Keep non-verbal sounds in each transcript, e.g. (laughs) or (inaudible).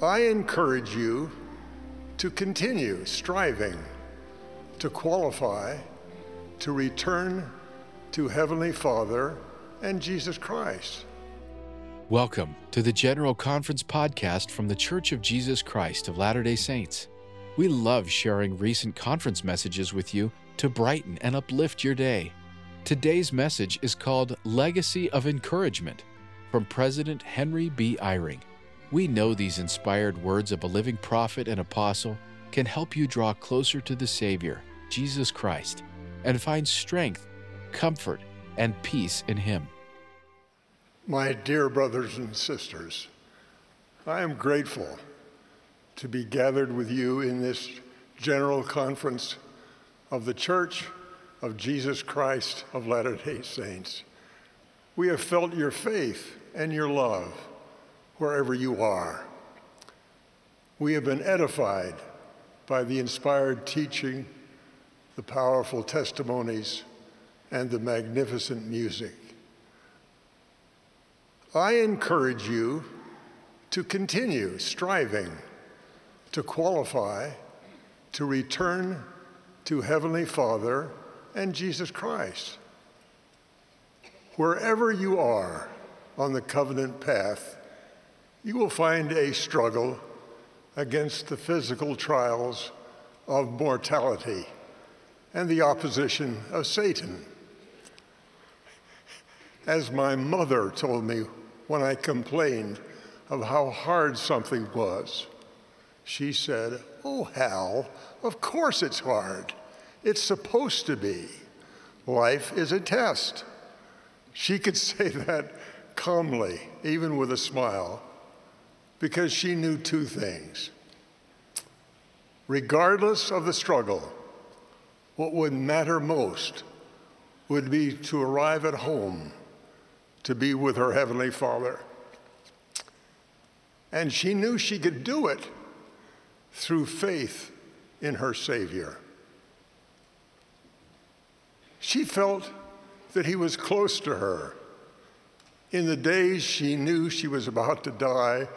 I encourage you to continue striving to qualify to return to Heavenly Father and Jesus Christ. Welcome to the General Conference podcast from The Church of Jesus Christ of Latter day Saints. We love sharing recent conference messages with you to brighten and uplift your day. Today's message is called Legacy of Encouragement from President Henry B. Eyring. We know these inspired words of a living prophet and apostle can help you draw closer to the Savior, Jesus Christ, and find strength, comfort, and peace in Him. My dear brothers and sisters, I am grateful to be gathered with you in this general conference of the Church of Jesus Christ of Latter day Saints. We have felt your faith and your love wherever you are. We have been edified by the inspired teaching, the powerful testimonies, and the magnificent music. I encourage you to continue striving to qualify to return to Heavenly Father and Jesus Christ. Wherever you are on the covenant path, you will find a struggle against the physical trials of mortality and the opposition of Satan. As my mother told me when I complained of how hard something was, she said, Oh, Hal, of course it's hard. It's supposed to be. Life is a test. She could (laughs) say that calmly, even with a smile because she knew two things. Regardless of the struggle, what would matter most would be to arrive at home to be with her Heavenly Father. And she knew she could do it through faith in her Savior. She felt that He was close to her. In the days she knew she was about to die,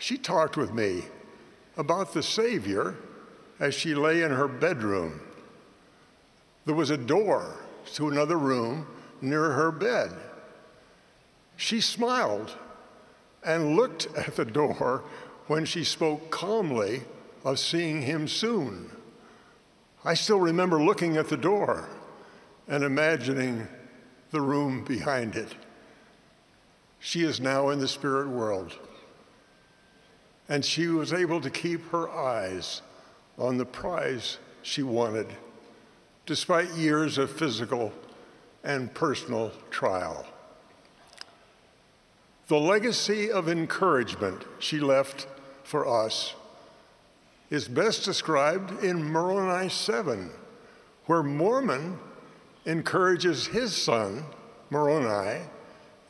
she talked with me about the Savior as she lay in her bedroom. There was a door to another room near her bed. She smiled and looked (laughs) at the door when she spoke calmly of seeing him soon. I still remember looking at the door and imagining the room behind it. She is now in the spirit world and she was able to keep her eyes on the prize she wanted, despite years of physical and personal trial. The legacy of encouragement she left for us is best described in Moroni 7, where Mormon encourages his son, Moroni,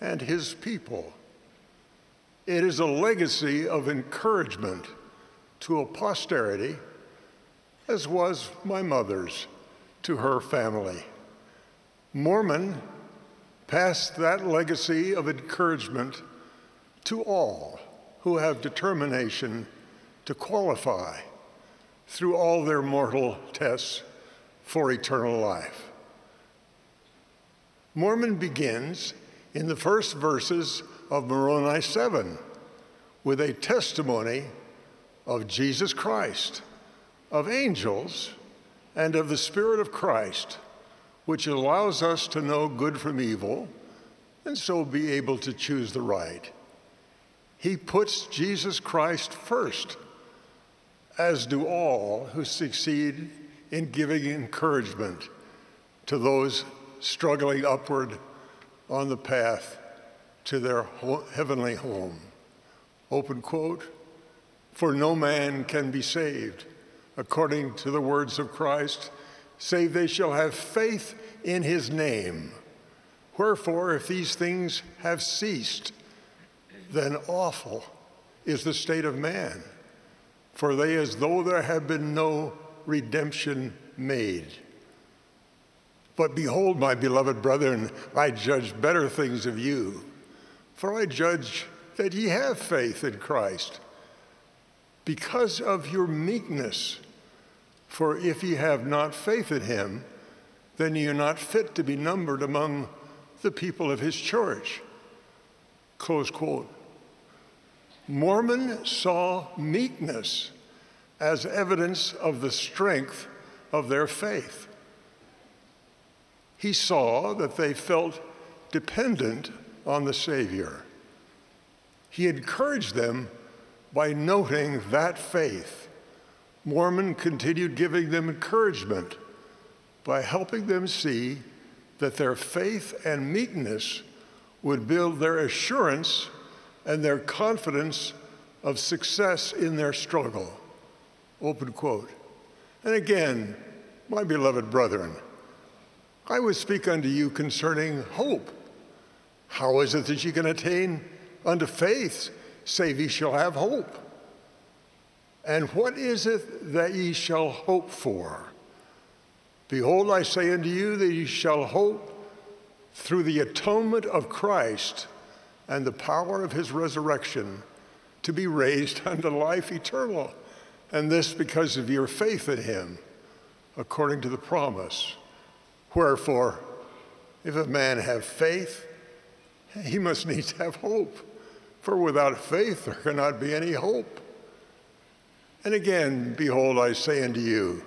and his people. It is a legacy of encouragement to a posterity, as was my mother's to her family. Mormon passed that legacy of encouragement to all who have determination to qualify through all their mortal tests for eternal life. Mormon begins in the first verses of Moroni 7 with a testimony of Jesus Christ, of angels, and of the Spirit of Christ, which allows us to know good from evil and so be able to choose the right. He puts Jesus Christ first, as do all who succeed in giving encouragement to those struggling upward on the path to their heavenly home. Open quote For no man can be saved, according to the words of Christ, save they shall have faith in his name. Wherefore, if these things have ceased, then awful is the state of man, for they as though there had been no redemption made. But behold, my beloved brethren, I judge better things of you for I judge that ye have faith in Christ. because of your meekness. For if ye have not faith in him, then ye are not fit to be numbered among the people of his church. Close quote. Mormon saw meekness as evidence of the strength of their faith. He saw that they felt dependent on the Savior. He encouraged them by noting that faith. Mormon continued giving them encouragement by helping them see that their faith and meekness would build their assurance and their confidence of success in their struggle. Open quote. And again, my beloved brethren, I would speak unto you concerning hope. How is it that ye can attain unto faith, save ye shall have hope? And what is it that ye shall hope for? Behold, I say unto you that ye shall hope through the atonement of Christ and the power of his resurrection to be raised (laughs) unto life eternal. And this because of your faith in him, according to the promise. Wherefore, if a man have faith, he must needs have hope. For without faith there cannot be any hope. And again, behold, I say unto you,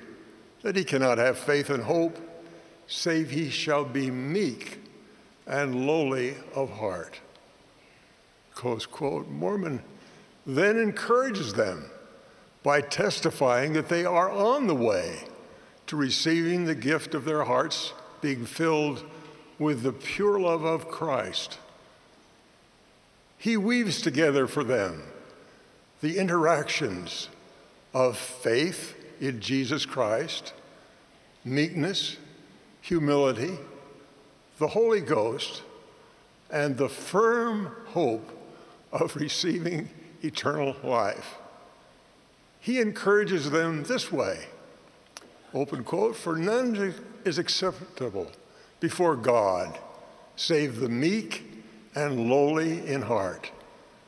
that he cannot have faith and hope, save he shall be meek and lowly of heart. Close quote. Mormon then encourages them by testifying that they are on the way to receiving the gift of their hearts being filled with the pure love of Christ. He weaves together for them the interactions of faith in Jesus Christ, meekness, humility, the Holy Ghost, and the firm hope of (laughs) receiving eternal life. He encourages them this way open quote, for none is acceptable before God save the meek and lowly in heart.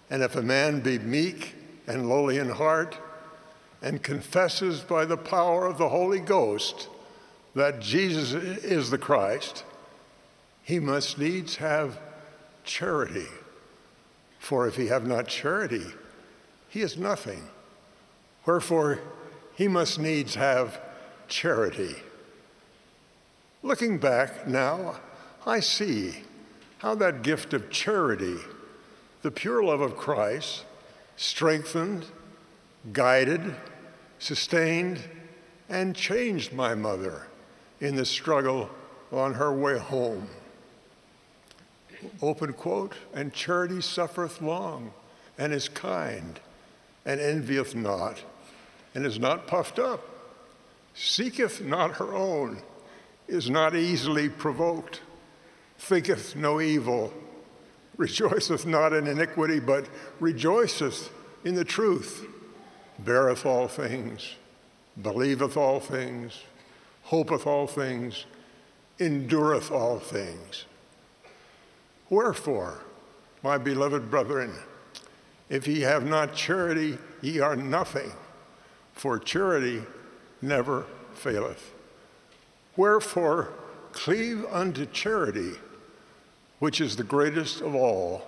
And if a man be meek and lowly in heart and confesses by the power of the Holy Ghost that Jesus is the Christ, he must needs have charity. For if he have not charity, he is nothing. Wherefore, he must needs have charity. Looking back now, I see how that gift of charity, the pure love of Christ, strengthened, guided, sustained, and changed my mother in the struggle on her way home. Open quote, and charity suffereth long, and is kind, and envieth not, and is not puffed up, seeketh not her own, is not easily provoked, thinketh no evil, rejoiceth not in iniquity, but rejoiceth in the truth, beareth all things, believeth all things, hopeth all things, endureth all things. Wherefore, my beloved brethren, if ye have not charity, ye are nothing, for charity never faileth. Wherefore, cleave unto charity, which is the greatest of all.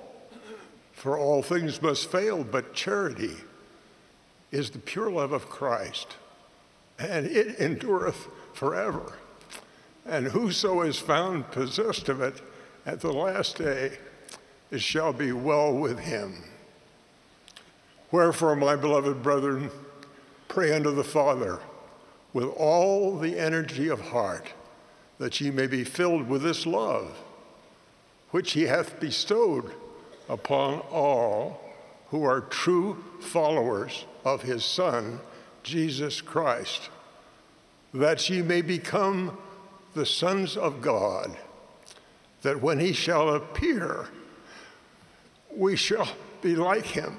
For all things must fail, but charity is the pure love of Christ, and it endureth forever. And whoso is found possessed of it at the last day, it shall be well with him. Wherefore, my beloved brethren, pray unto the Father with all the energy of heart, that ye may be filled with this love, which he hath bestowed upon all who are true followers of his Son, Jesus Christ, that ye may become the sons of God that when he shall appear, we shall be like him,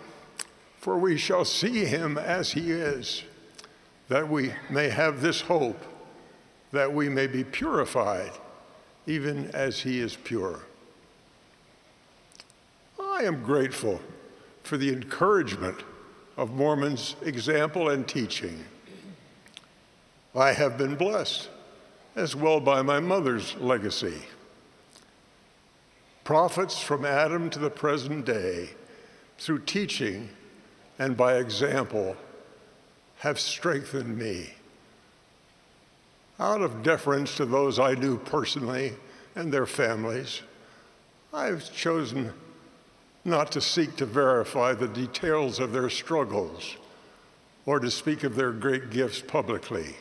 for we shall see him as he is, that we may have this hope, that we may be purified, even as he is pure. I am grateful for the encouragement of Mormon's example and teaching. I have been blessed as well by my mother's legacy. Prophets from Adam to the present day, through teaching and by example, have strengthened me. Out of deference to those I knew personally and their families, I've chosen not to seek to verify the details of their struggles or to speak of their great gifts publicly.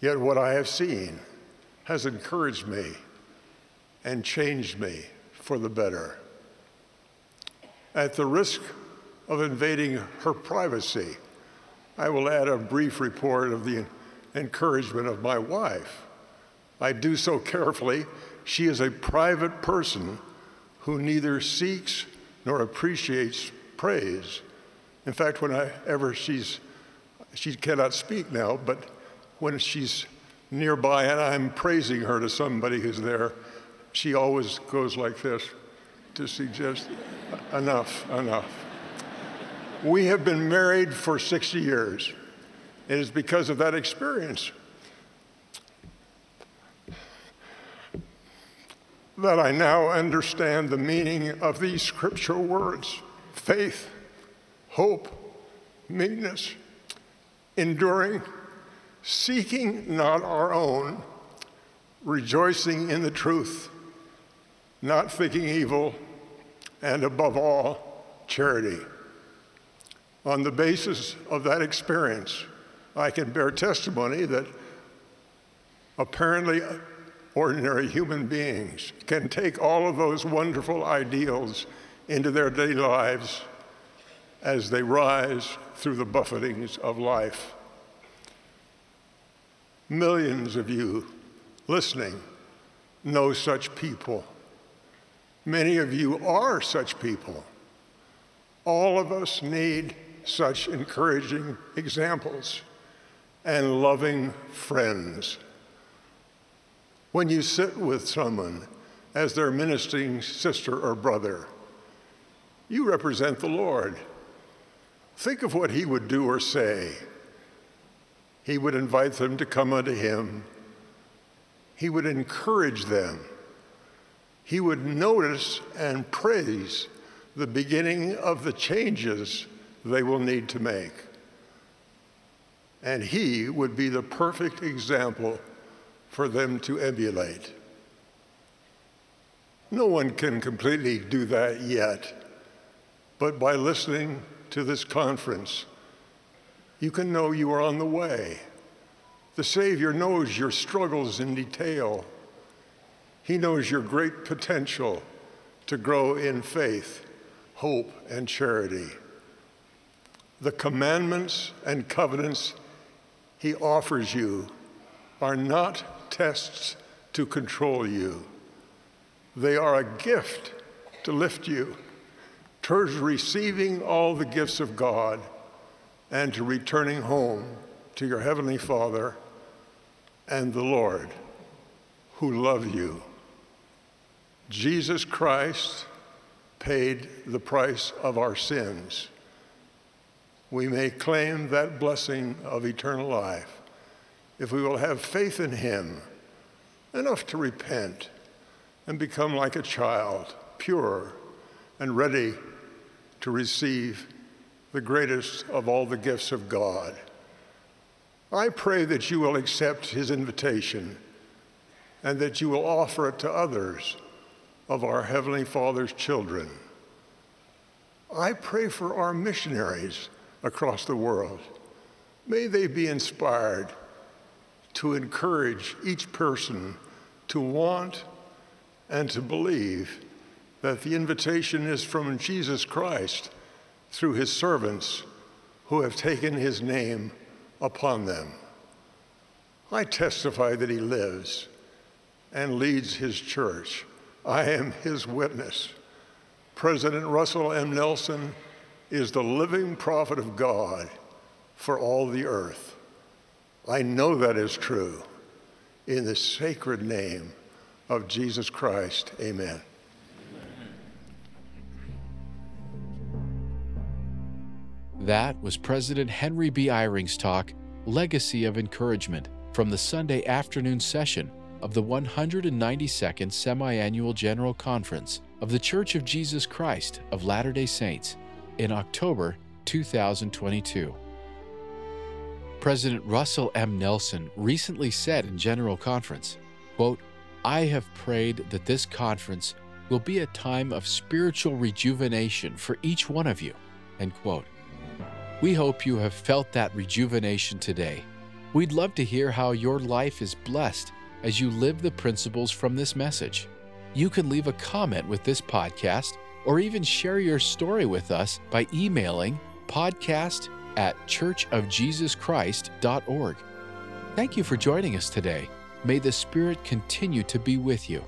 Yet what I have seen has encouraged me and changed me for the better. At the risk of invading her privacy, I will add a brief report of the encouragement of my wife. I do so carefully. She is a private person who neither seeks nor appreciates praise. In fact, whenever she's, she cannot speak now, but when she's nearby and I'm praising her to somebody who's there, she always goes like this to suggest, enough, enough. We have been married for 60 years. It is because of that experience that I now understand the meaning of these scriptural words faith, hope, meekness, enduring, seeking not our own, rejoicing in the truth, not thinking evil, and above all, charity. On the basis of that experience, I can bear testimony that apparently ordinary human beings can take all of those wonderful ideals into their daily lives as they rise through the buffetings of life. Millions of you listening know such people. Many of you are such people. All of us need such encouraging examples and loving friends. When you sit with someone as their ministering sister or brother, you represent the Lord. Think of what he would do or say. He would invite them to come unto him. He would encourage them. He would notice and praise the beginning of the changes they will need to make. And he would be the perfect example for them to emulate. No one can completely do that yet, but by listening to this conference, you can know you are on the way. The Savior knows your struggles in detail. He knows your great potential to grow in faith, hope, and charity. The commandments and covenants he offers you are not tests to control you. They are a gift to lift you towards receiving all the gifts of God and to returning home to your Heavenly Father and the Lord who love you. Jesus Christ paid the price of our sins we may claim that blessing of eternal life if we will have faith in Him enough to repent and become like a child, pure and ready to receive the greatest of all the gifts of God. I pray that you will accept His invitation and that you will offer it to others of our Heavenly Father's children. I pray for our missionaries across the world. May they be inspired to encourage each person to want and to believe that the invitation is from Jesus Christ through his servants who have taken his name upon them. I testify that he lives and leads his church. I am his witness. President Russell M. Nelson is the living prophet of God for all the earth. I know that is true. In the sacred name of Jesus Christ, amen. That was President Henry B. Eyring's talk, Legacy of Encouragement, from the Sunday afternoon session of the 192nd Semi-Annual General Conference of The Church of Jesus Christ of Latter-day Saints in October 2022. President Russell M. Nelson recently said in General Conference, quote, I have prayed that this conference will be a time of spiritual rejuvenation for each one of you. End quote. We hope you have felt that rejuvenation today. We'd love to hear how your life is blessed as you live the principles from this message. You can leave a comment with this podcast or even share your story with us by emailing podcast at churchofjesuschrist.org. Thank you for joining us today. May the Spirit continue to be with you.